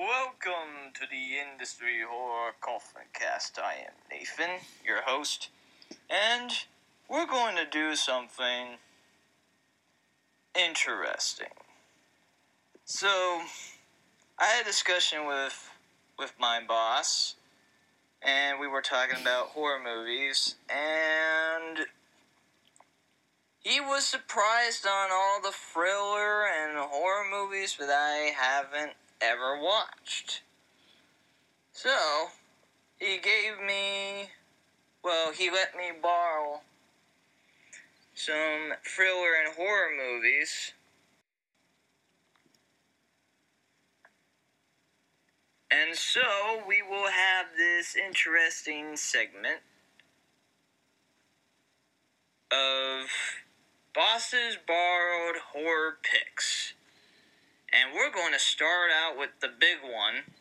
Welcome to the Industry Horror Coffin Cast. I am Nathan, your host, and we're going to do something interesting. So, I had a discussion with with my boss, and we were talking about horror movies, and he was surprised on all the thriller and horror movies that I haven't ever watched. So, he gave me, well, he let me borrow some thriller and horror movies. And so, we will have this interesting segment of Boss's Borrowed Horror Picks. And we're going to start out with the big one.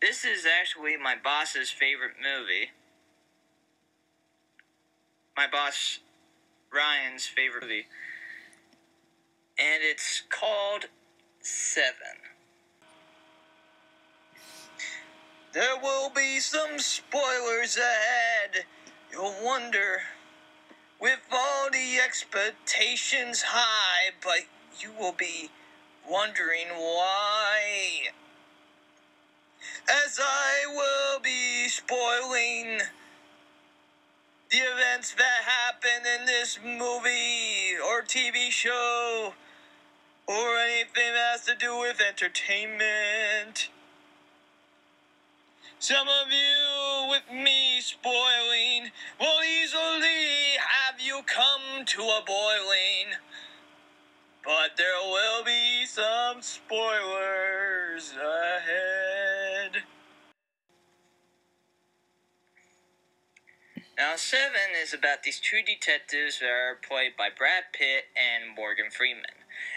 This is actually my boss's favorite movie. My boss Ryan's favorite movie. And it's called Seven. There will be some spoilers ahead. You'll wonder, with all the expectations high, but you will be wondering why. As I will be spoiling the events that happen in this movie or TV show or anything that has to do with entertainment. Some of you, with me spoiling, will easily have you come to a boiling. But there will be some spoilers ahead. Now, Seven is about these two detectives that are played by Brad Pitt and Morgan Freeman.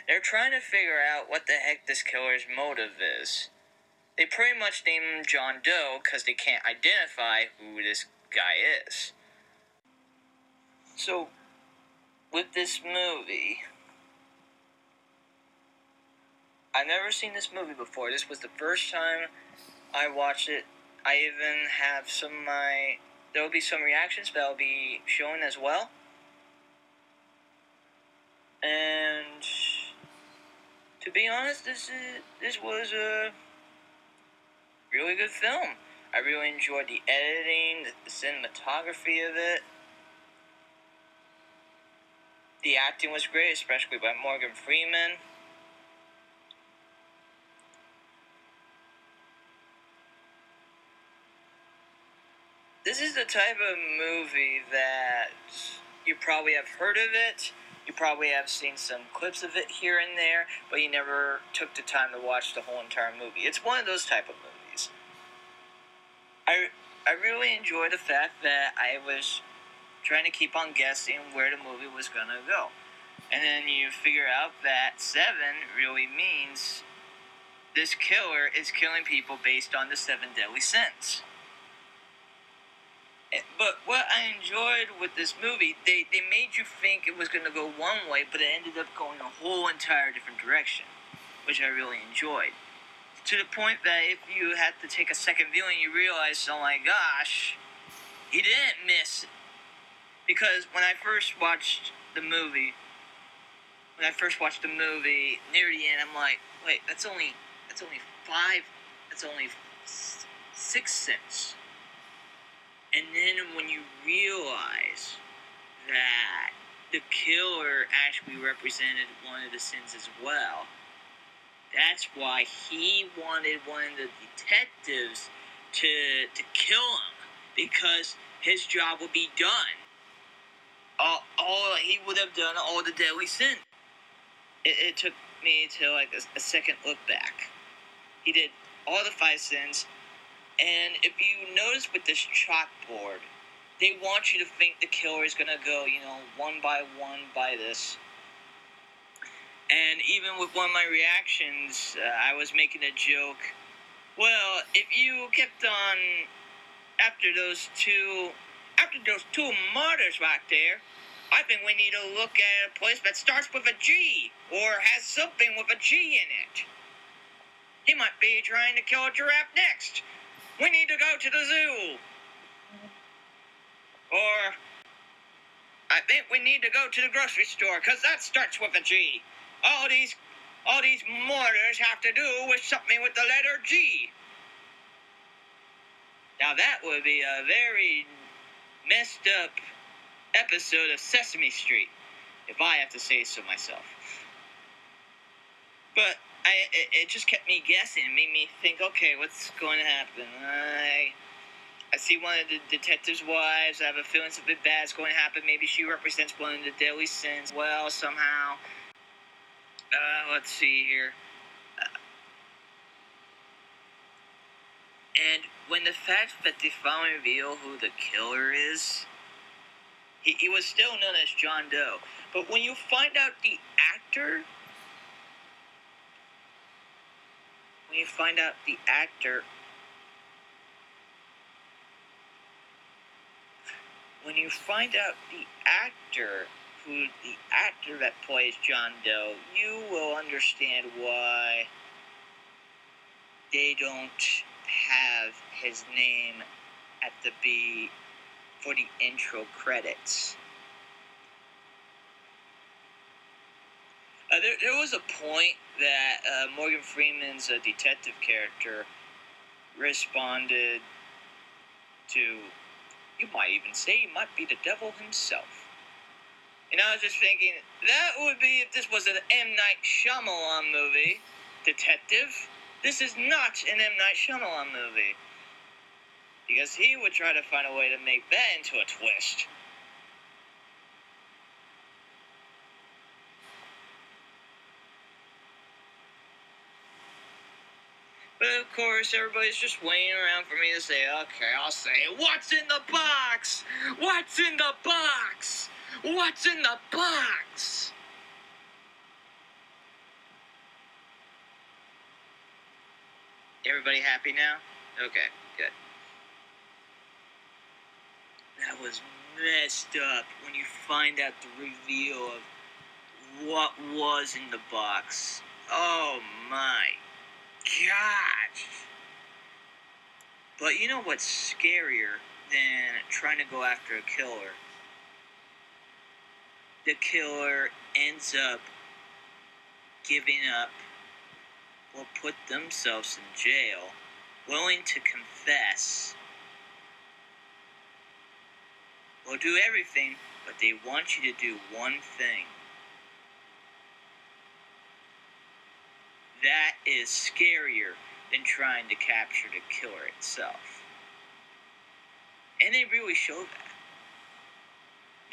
They're trying to figure out what the heck this killer's motive is. They pretty much name him John Doe because they can't identify who this guy is. So, with this movie, I've never seen this movie before. This was the first time I watched it. I even have some my there will be some reactions that I'll be showing as well. And to be honest, this is this was a really good film. I really enjoyed the editing, the cinematography of it. The acting was great, especially by Morgan Freeman. This is the type of movie that you probably have heard of it. You probably have seen some clips of it here and there, but you never took the time to watch the whole entire movie. It's one of those type of movies. I I really enjoy the fact that I was trying to keep on guessing where the movie was gonna go, and then you figure out that seven really means this killer is killing people based on the seven deadly sins. I enjoyed with this movie, they, they made you think it was going to go one way, but it ended up going a whole entire different direction, which I really enjoyed. To the point that if you had to take a second viewing, you realize, oh my gosh, he didn't miss. it. Because when I first watched the movie, when I first watched the movie near the end, I'm like, wait, that's only that's only five, that's only six cents and then when you realize that the killer actually represented one of the sins as well, that's why he wanted one of the detectives to to kill him because his job would be done. All, all he would have done all the deadly sin. It, it took me to like a, a second look back. He did all the five sins, and if you notice with this chalkboard, they want you to think the killer is gonna go, you know, one by one by this. And even with one of my reactions, uh, I was making a joke. Well, if you kept on after those two, after those two murders right there, I think we need to look at a place that starts with a G or has something with a G in it. He might be trying to kill a giraffe next. We need to go to the zoo. Or, I think we need to go to the grocery store, because that starts with a G. All these, all these mortars have to do with something with the letter G. Now that would be a very messed up episode of Sesame Street, if I have to say so myself. But I, it, it just kept me guessing. It made me think, okay, what's going to happen? I, I see one of the detective's wives. I have a feeling something bad's going to happen. Maybe she represents one of the deadly sins. Well, somehow. Uh, let's see here. Uh, and when the fact that they finally reveal who the killer is, he, he was still known as John Doe. But when you find out the actor when you find out the actor when you find out the actor who the actor that plays John Doe, you will understand why they don't have his name at the B for the intro credits. Uh, there, there was a point that uh, Morgan Freeman's uh, detective character responded to, you might even say he might be the devil himself. And I was just thinking, that would be if this was an M. Night Shyamalan movie, Detective. This is not an M. Night Shyamalan movie. Because he would try to find a way to make that into a twist. But of course, everybody's just waiting around for me to say, okay, I'll say, what's in the box? What's in the box? What's in the box? Everybody happy now? Okay, good. That was messed up when you find out the reveal of what was in the box. Oh my God. But you know what's scarier than trying to go after a killer? The killer ends up giving up or put themselves in jail, willing to confess, or do everything, but they want you to do one thing. That is scarier than trying to capture the killer itself. And they really show that.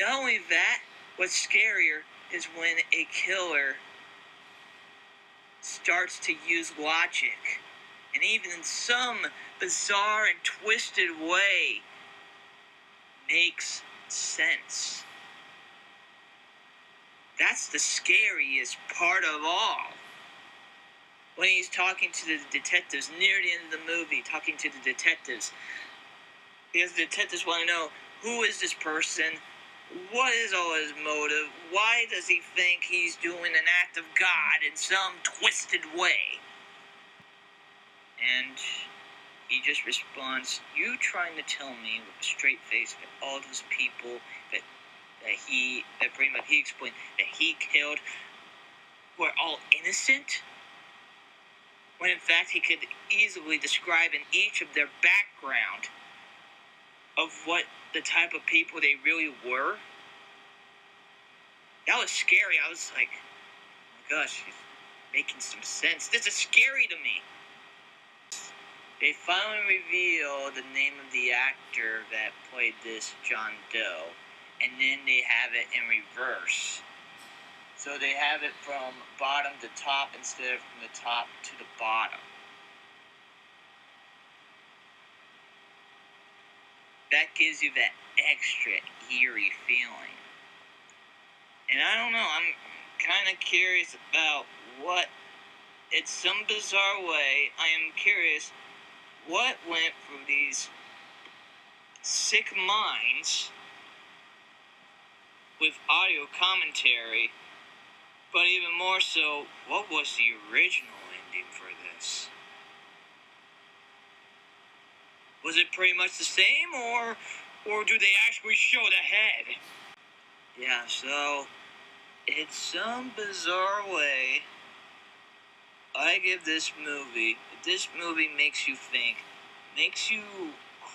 Not only that, what's scarier is when a killer starts to use logic and even in some bizarre and twisted way makes sense. That's the scariest part of all when he's talking to the detectives near the end of the movie, talking to the detectives. Because the detectives want to know who is this person? What is all his motive? Why does he think he's doing an act of God in some twisted way? And he just responds, You trying to tell me with a straight face that all those people that that he that pretty much he explained that he killed were all innocent? When in fact he could easily describe in each of their background of what the type of people they really were. That was scary. I was like, oh my gosh, he's making some sense. This is scary to me. They finally reveal the name of the actor that played this John Doe, and then they have it in reverse. So they have it from bottom to top instead of from the top to the bottom. That gives you that extra eerie feeling. And I don't know, I'm kind of curious about what, in some bizarre way, I am curious what went through these sick minds with audio commentary but even more so, what was the original ending for this? Was it pretty much the same, or, or do they actually show the head? Yeah, so, in some bizarre way, I give this movie, this movie makes you think, makes you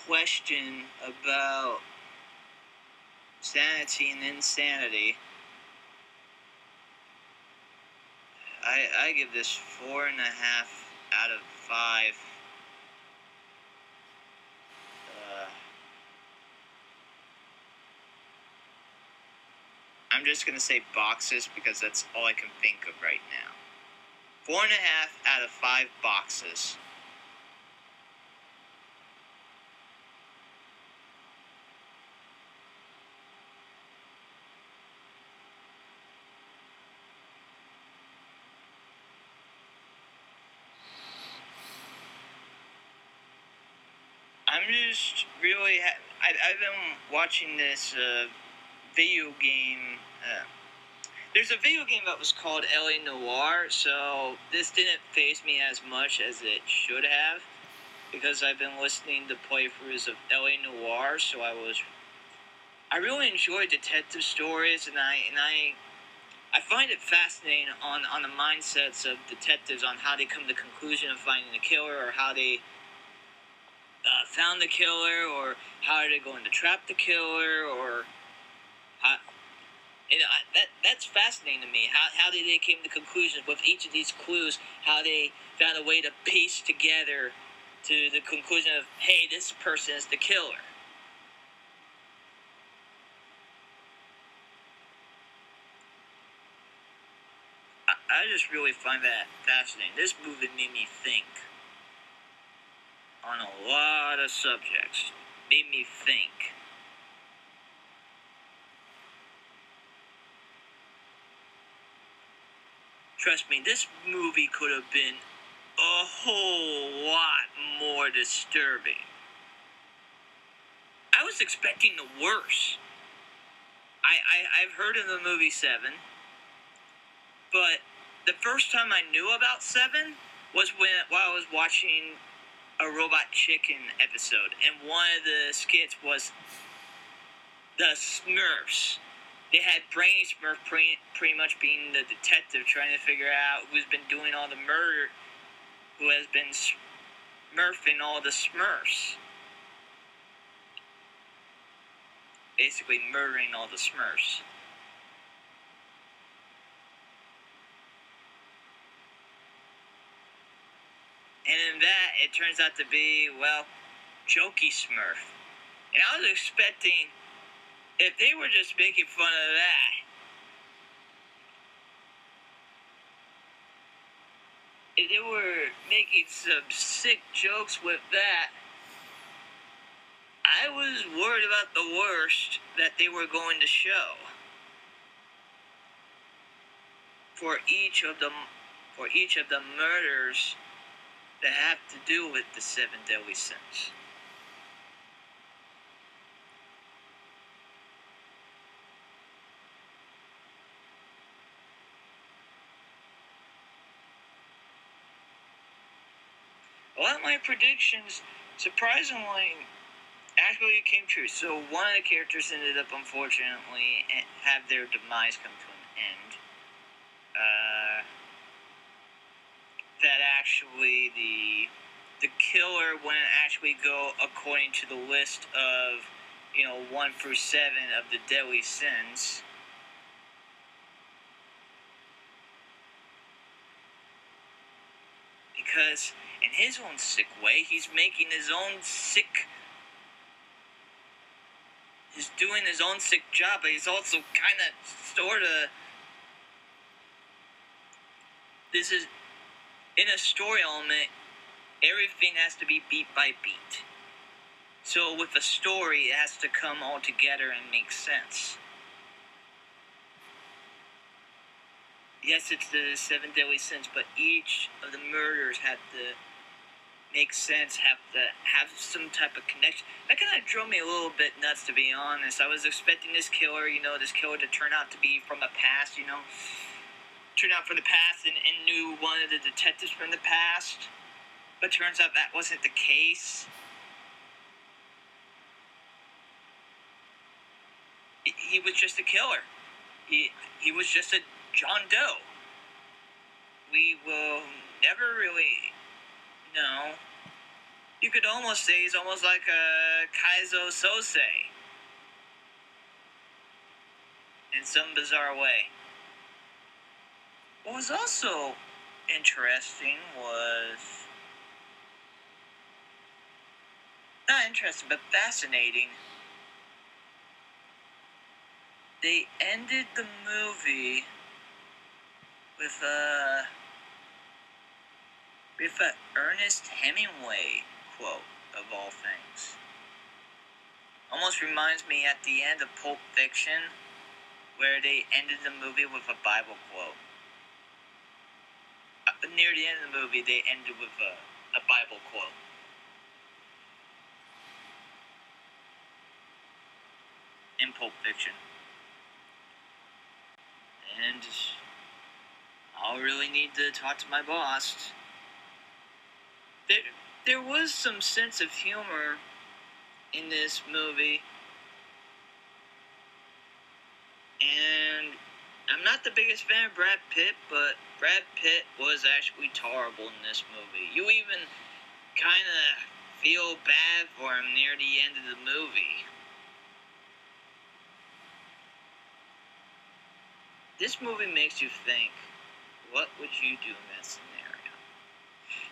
question about sanity and insanity. I I give this four and a half out of five. Uh, I'm just gonna say boxes because that's all I can think of right now. Four and a half out of five boxes. I'm just really. Ha- I, I've been watching this uh, video game. Uh, there's a video game that was called L.A. Noire, so this didn't phase me as much as it should have because I've been listening to playthroughs of L.A. Noire, so I was. I really enjoy detective stories, and I and I. I find it fascinating on, on the mindsets of detectives on how they come to the conclusion of finding the killer or how they uh, found the killer, or how are they going to trap the killer, or how, you know that that's fascinating to me. How how did they came to conclusions with each of these clues? How they found a way to piece together to the conclusion of, hey, this person is the killer. I, I just really find that fascinating. This movie made me think on a lot of subjects. Made me think. Trust me, this movie could have been a whole lot more disturbing. I was expecting the worst. I, I, I've heard of the movie Seven, but the first time I knew about Seven was when while I was watching a Robot Chicken episode, and one of the skits was the Smurfs. They had Brainy Smurf pretty, pretty much being the detective trying to figure out who's been doing all the murder, who has been smurfing all the Smurfs. Basically, murdering all the Smurfs. And in that, it turns out to be, well, Jokey Smurf. And I was expecting, if they were just making fun of that, if they were making some sick jokes with that, I was worried about the worst that they were going to show. For each of the for each of the murders that have to do with the seven deadly sins. A lot of my predictions, surprisingly, actually came true. So one of the characters ended up, unfortunately, have their demise come to an end. Uh, that actually the the killer wouldn't actually go according to the list of you know one through seven of the deadly sins. Because in his own sick way, he's making his own sick. He's doing his own sick job, but he's also kind of, sort of. This is in a story element, everything has to be beat by beat. So with a story, it has to come all together and make sense. Yes, it's the seven deadly sins, but each of the murders had to make sense, have to have some type of connection. That kind of drove me a little bit nuts, to be honest. I was expecting this killer, you know, this killer to turn out to be from the past, you know astronaut from the past and, and knew one of the detectives from the past, but turns out that wasn't the case. He was just a killer. He he was just a John Doe. We will never really know. You could almost say he's almost like a Keyser Söze in some bizarre way. What was also interesting was not interesting, but fascinating. They ended the movie with a with a Ernest Hemingway quote of all things. Almost reminds me at the end of Pulp Fiction, where they ended the movie with a Bible quote. Uh, near the end of the movie, they ended with a, a Bible quote. In Pulp Fiction. And I'll really need to talk to my boss. There, there was some sense of humor in this movie. And I'm not the biggest fan of Brad Pitt, but Brad Pitt was actually terrible in this movie. You even kind of feel bad for him near the end of the movie. This movie makes you think, what would you do in that scenario?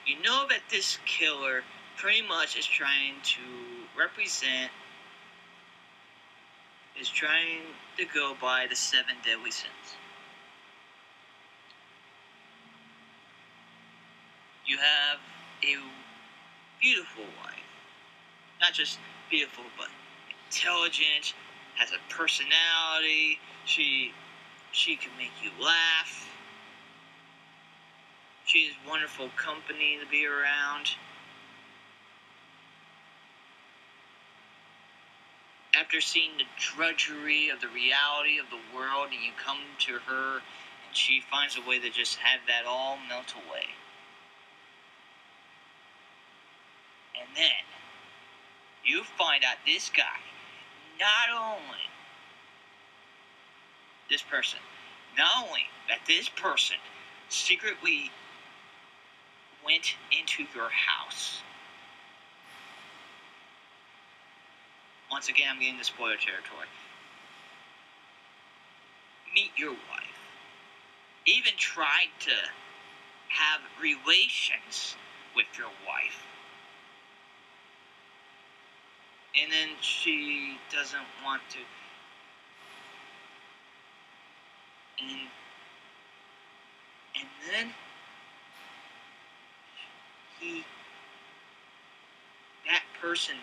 You know that this killer pretty much is trying to represent is trying to go by the seven deadly sins. You have a beautiful wife. Not just beautiful, but intelligent, has a personality, she she can make you laugh. She is wonderful company to be around. After seeing the drudgery of the reality of the world, and you come to her, and she finds a way to just have that all melt away. And then you find out this guy, not only this person, not only that this person secretly went into your house Once again, I'm getting into spoiler territory. Meet your wife. Even tried to have relations with your wife. And then she doesn't want to. And, and then he, that person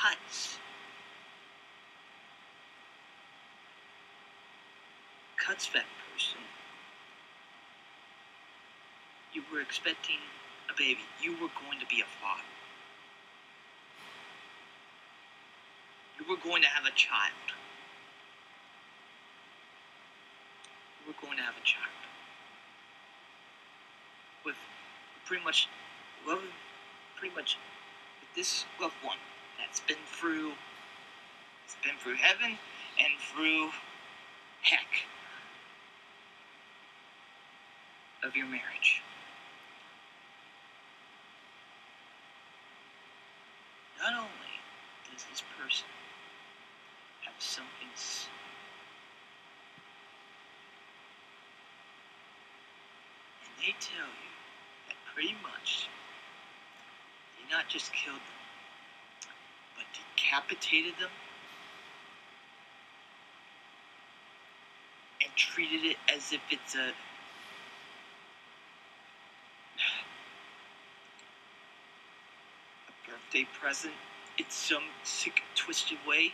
cuts. Cuts that person. You were expecting a baby. You were going to be a father. You were going to have a child. You were going to have a child. With pretty much love, pretty much this loved one that's been through it's been through heaven and through heck of your marriage. Not only does this person have something and they tell you that pretty much they not just killed decapitated them and treated it as if it's a a birthday present in some sick, twisted way.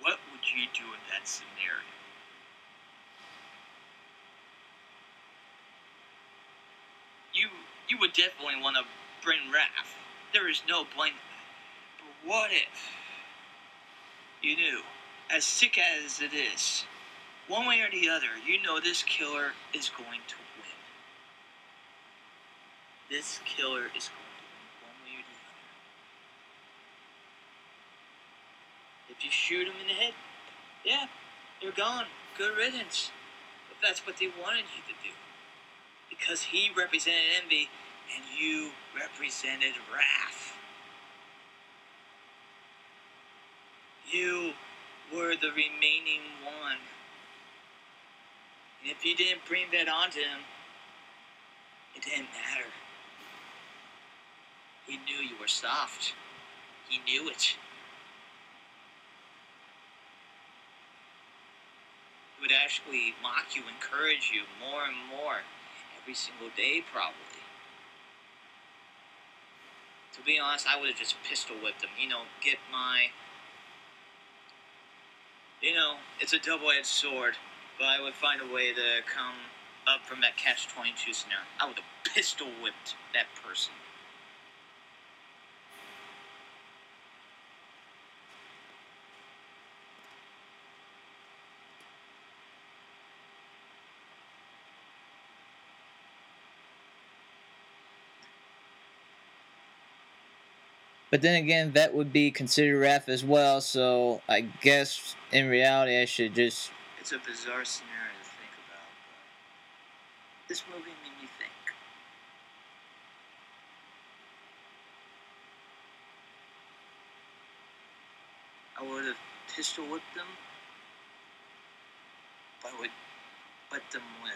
What would you do in that scenario? You you would definitely want to bring wrath. There is no blame. But what if you knew, as sick as it is, one way or the other, you know this killer is going to win. This killer is going to win one way or the other. If you shoot him in the head, yeah, you're gone. Good riddance. If that's what they wanted you to do. Because he represented envy and you represented wrath. You were the remaining one. And if you didn't bring that onto him, it didn't matter. He knew you were soft. He knew it. He would actually mock you, encourage you more and more every single day, probably. To be honest, I would have just pistol whipped him. You know, get my. You know, it's a double edged sword, but I would find a way to come up from that catch 22 scenario. I would have pistol whipped that person. But then again, that would be considered wrath as well. So I guess in reality, I should just. It's a bizarre scenario to think about. But this movie made me think. I would have pistol whipped them. But I would butt them with.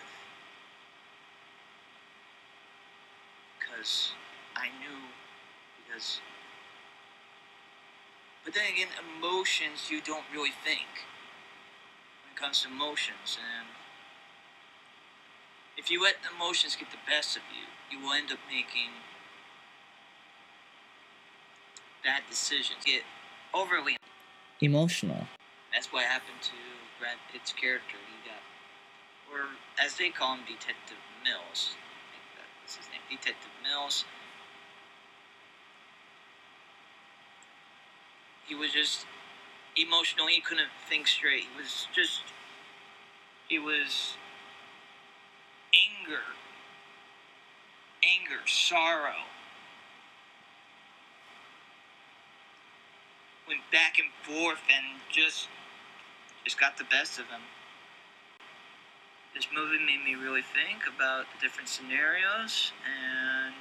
Because I knew. Because but then again, emotions you don't really think when it comes to emotions. And if you let emotions get the best of you, you will end up making bad decisions. Get overly emotional. That's what happened to Brad Pitt's character. He got, or as they call him, Detective Mills. I think that was his name, Detective Mills he was just emotional. He couldn't think straight. He was just, he was anger, anger, sorrow. Went back and forth and just, just got the best of him. This movie made me really think about the different scenarios and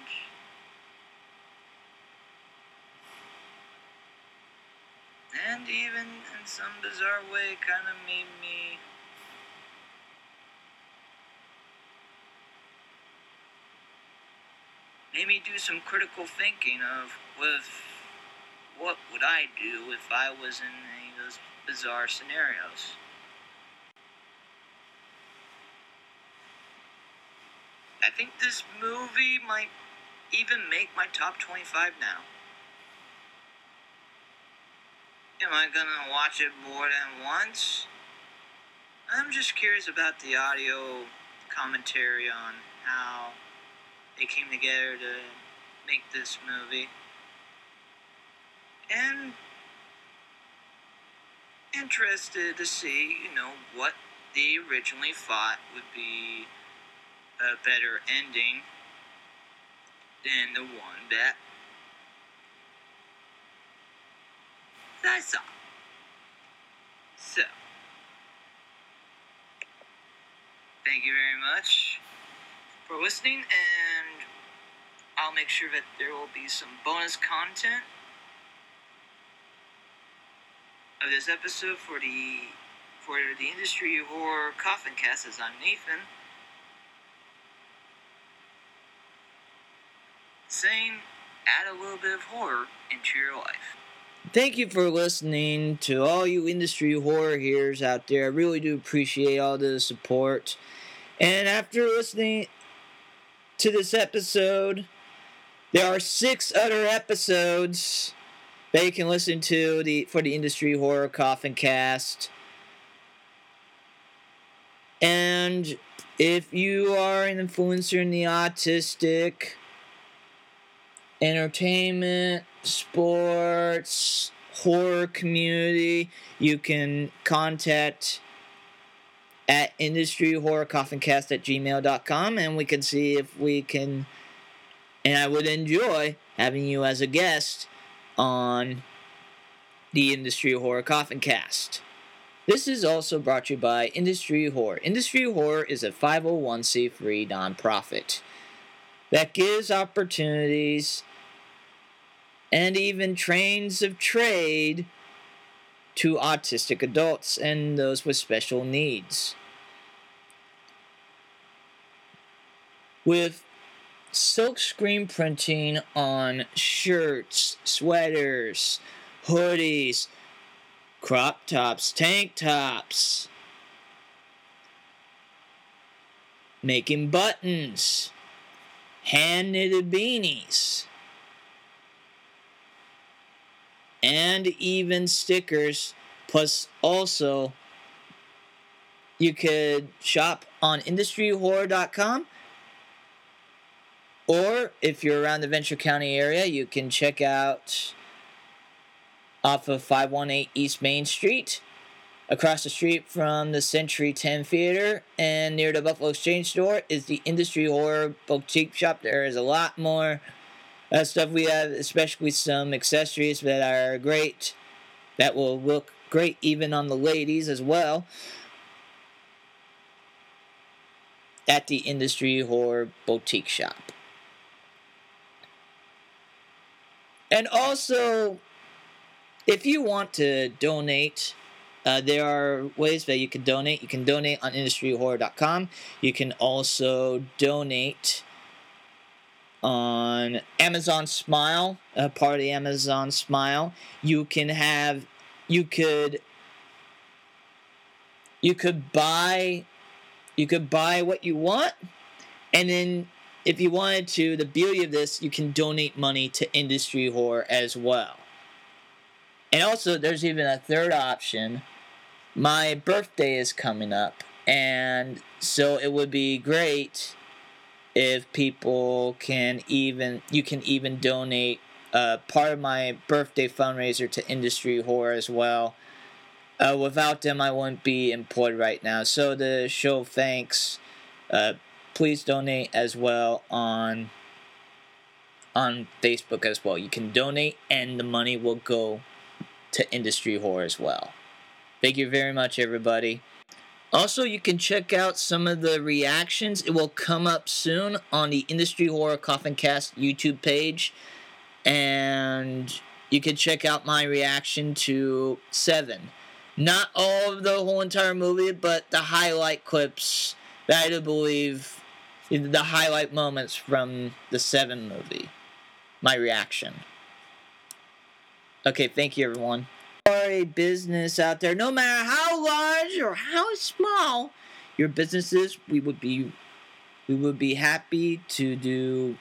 and even in some bizarre way kind of made me made me do some critical thinking of with what would I do if I was in any of those bizarre scenarios. I think this movie might even make my top 25 now. Am I gonna watch it more than once? I'm just curious about the audio commentary on how they came together to make this movie. And interested to see, you know, what they originally thought would be a better ending than the one that I saw. So, thank you very much for listening, and I'll make sure that there will be some bonus content of this episode for the for the industry horror coffin cast as I'm Nathan. Saying add a little bit of horror into your life. Thank you for listening to all you industry horror hearers out there. I really do appreciate all the support. And after listening to this episode, there are six other episodes that you can listen to the for the industry horror coffin cast. And if you are an influencer in the autistic entertainment, sports, horror community, you can contact at industry horror coffin cast at gmail.com and we can see if we can and i would enjoy having you as a guest on the Industry Horror Coffin Cast. This is also brought to you by Industry Horror. Industry Horror is a 501c3 nonprofit that gives opportunities and even trains of trade to autistic adults and those with special needs. With silk screen printing on shirts, sweaters, hoodies, crop tops, tank tops, making buttons, hand knitted beanies, and even stickers. Plus, also, you could shop on industryhorror.com. Or if you're around the Ventura County area, you can check out off of 518 East Main Street, across the street from the Century 10 Theater, and near the Buffalo Exchange store is the Industry Horror Boutique Shop. There is a lot more uh, stuff we have, especially some accessories that are great, that will look great even on the ladies as well. At the Industry Horror Boutique Shop. And also, if you want to donate, uh, there are ways that you can donate. You can donate on industryhorror.com. You can also donate on Amazon Smile, a part of Amazon Smile. You can have, you could, you could buy, you could buy what you want, and then if you wanted to, the beauty of this, you can donate money to Industry Horror as well. And also, there's even a third option. My birthday is coming up, and so it would be great if people can even you can even donate uh, part of my birthday fundraiser to Industry Horror as well. Uh, without them, I wouldn't be employed right now. So to show thanks, uh, please donate as well on on Facebook as well. You can donate, and the money will go to industry horror as well. Thank you very much, everybody. Also, you can check out some of the reactions. It will come up soon on the Industry Horror Coffin Cast YouTube page. And you can check out my reaction to Seven. Not all of the whole entire movie, but the highlight clips that I believe the highlight moments from the Seven movie. My reaction. Okay, thank you, everyone. For a business out there, no matter how large or how small your business is, we would be, we would be happy to do.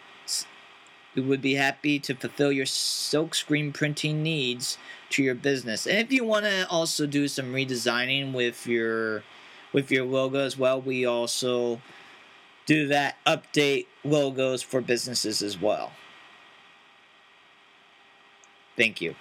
We would be happy to fulfill your silk screen printing needs to your business. And if you want to also do some redesigning with your with your logo as well, we also do that update logos for businesses as well. Thank you.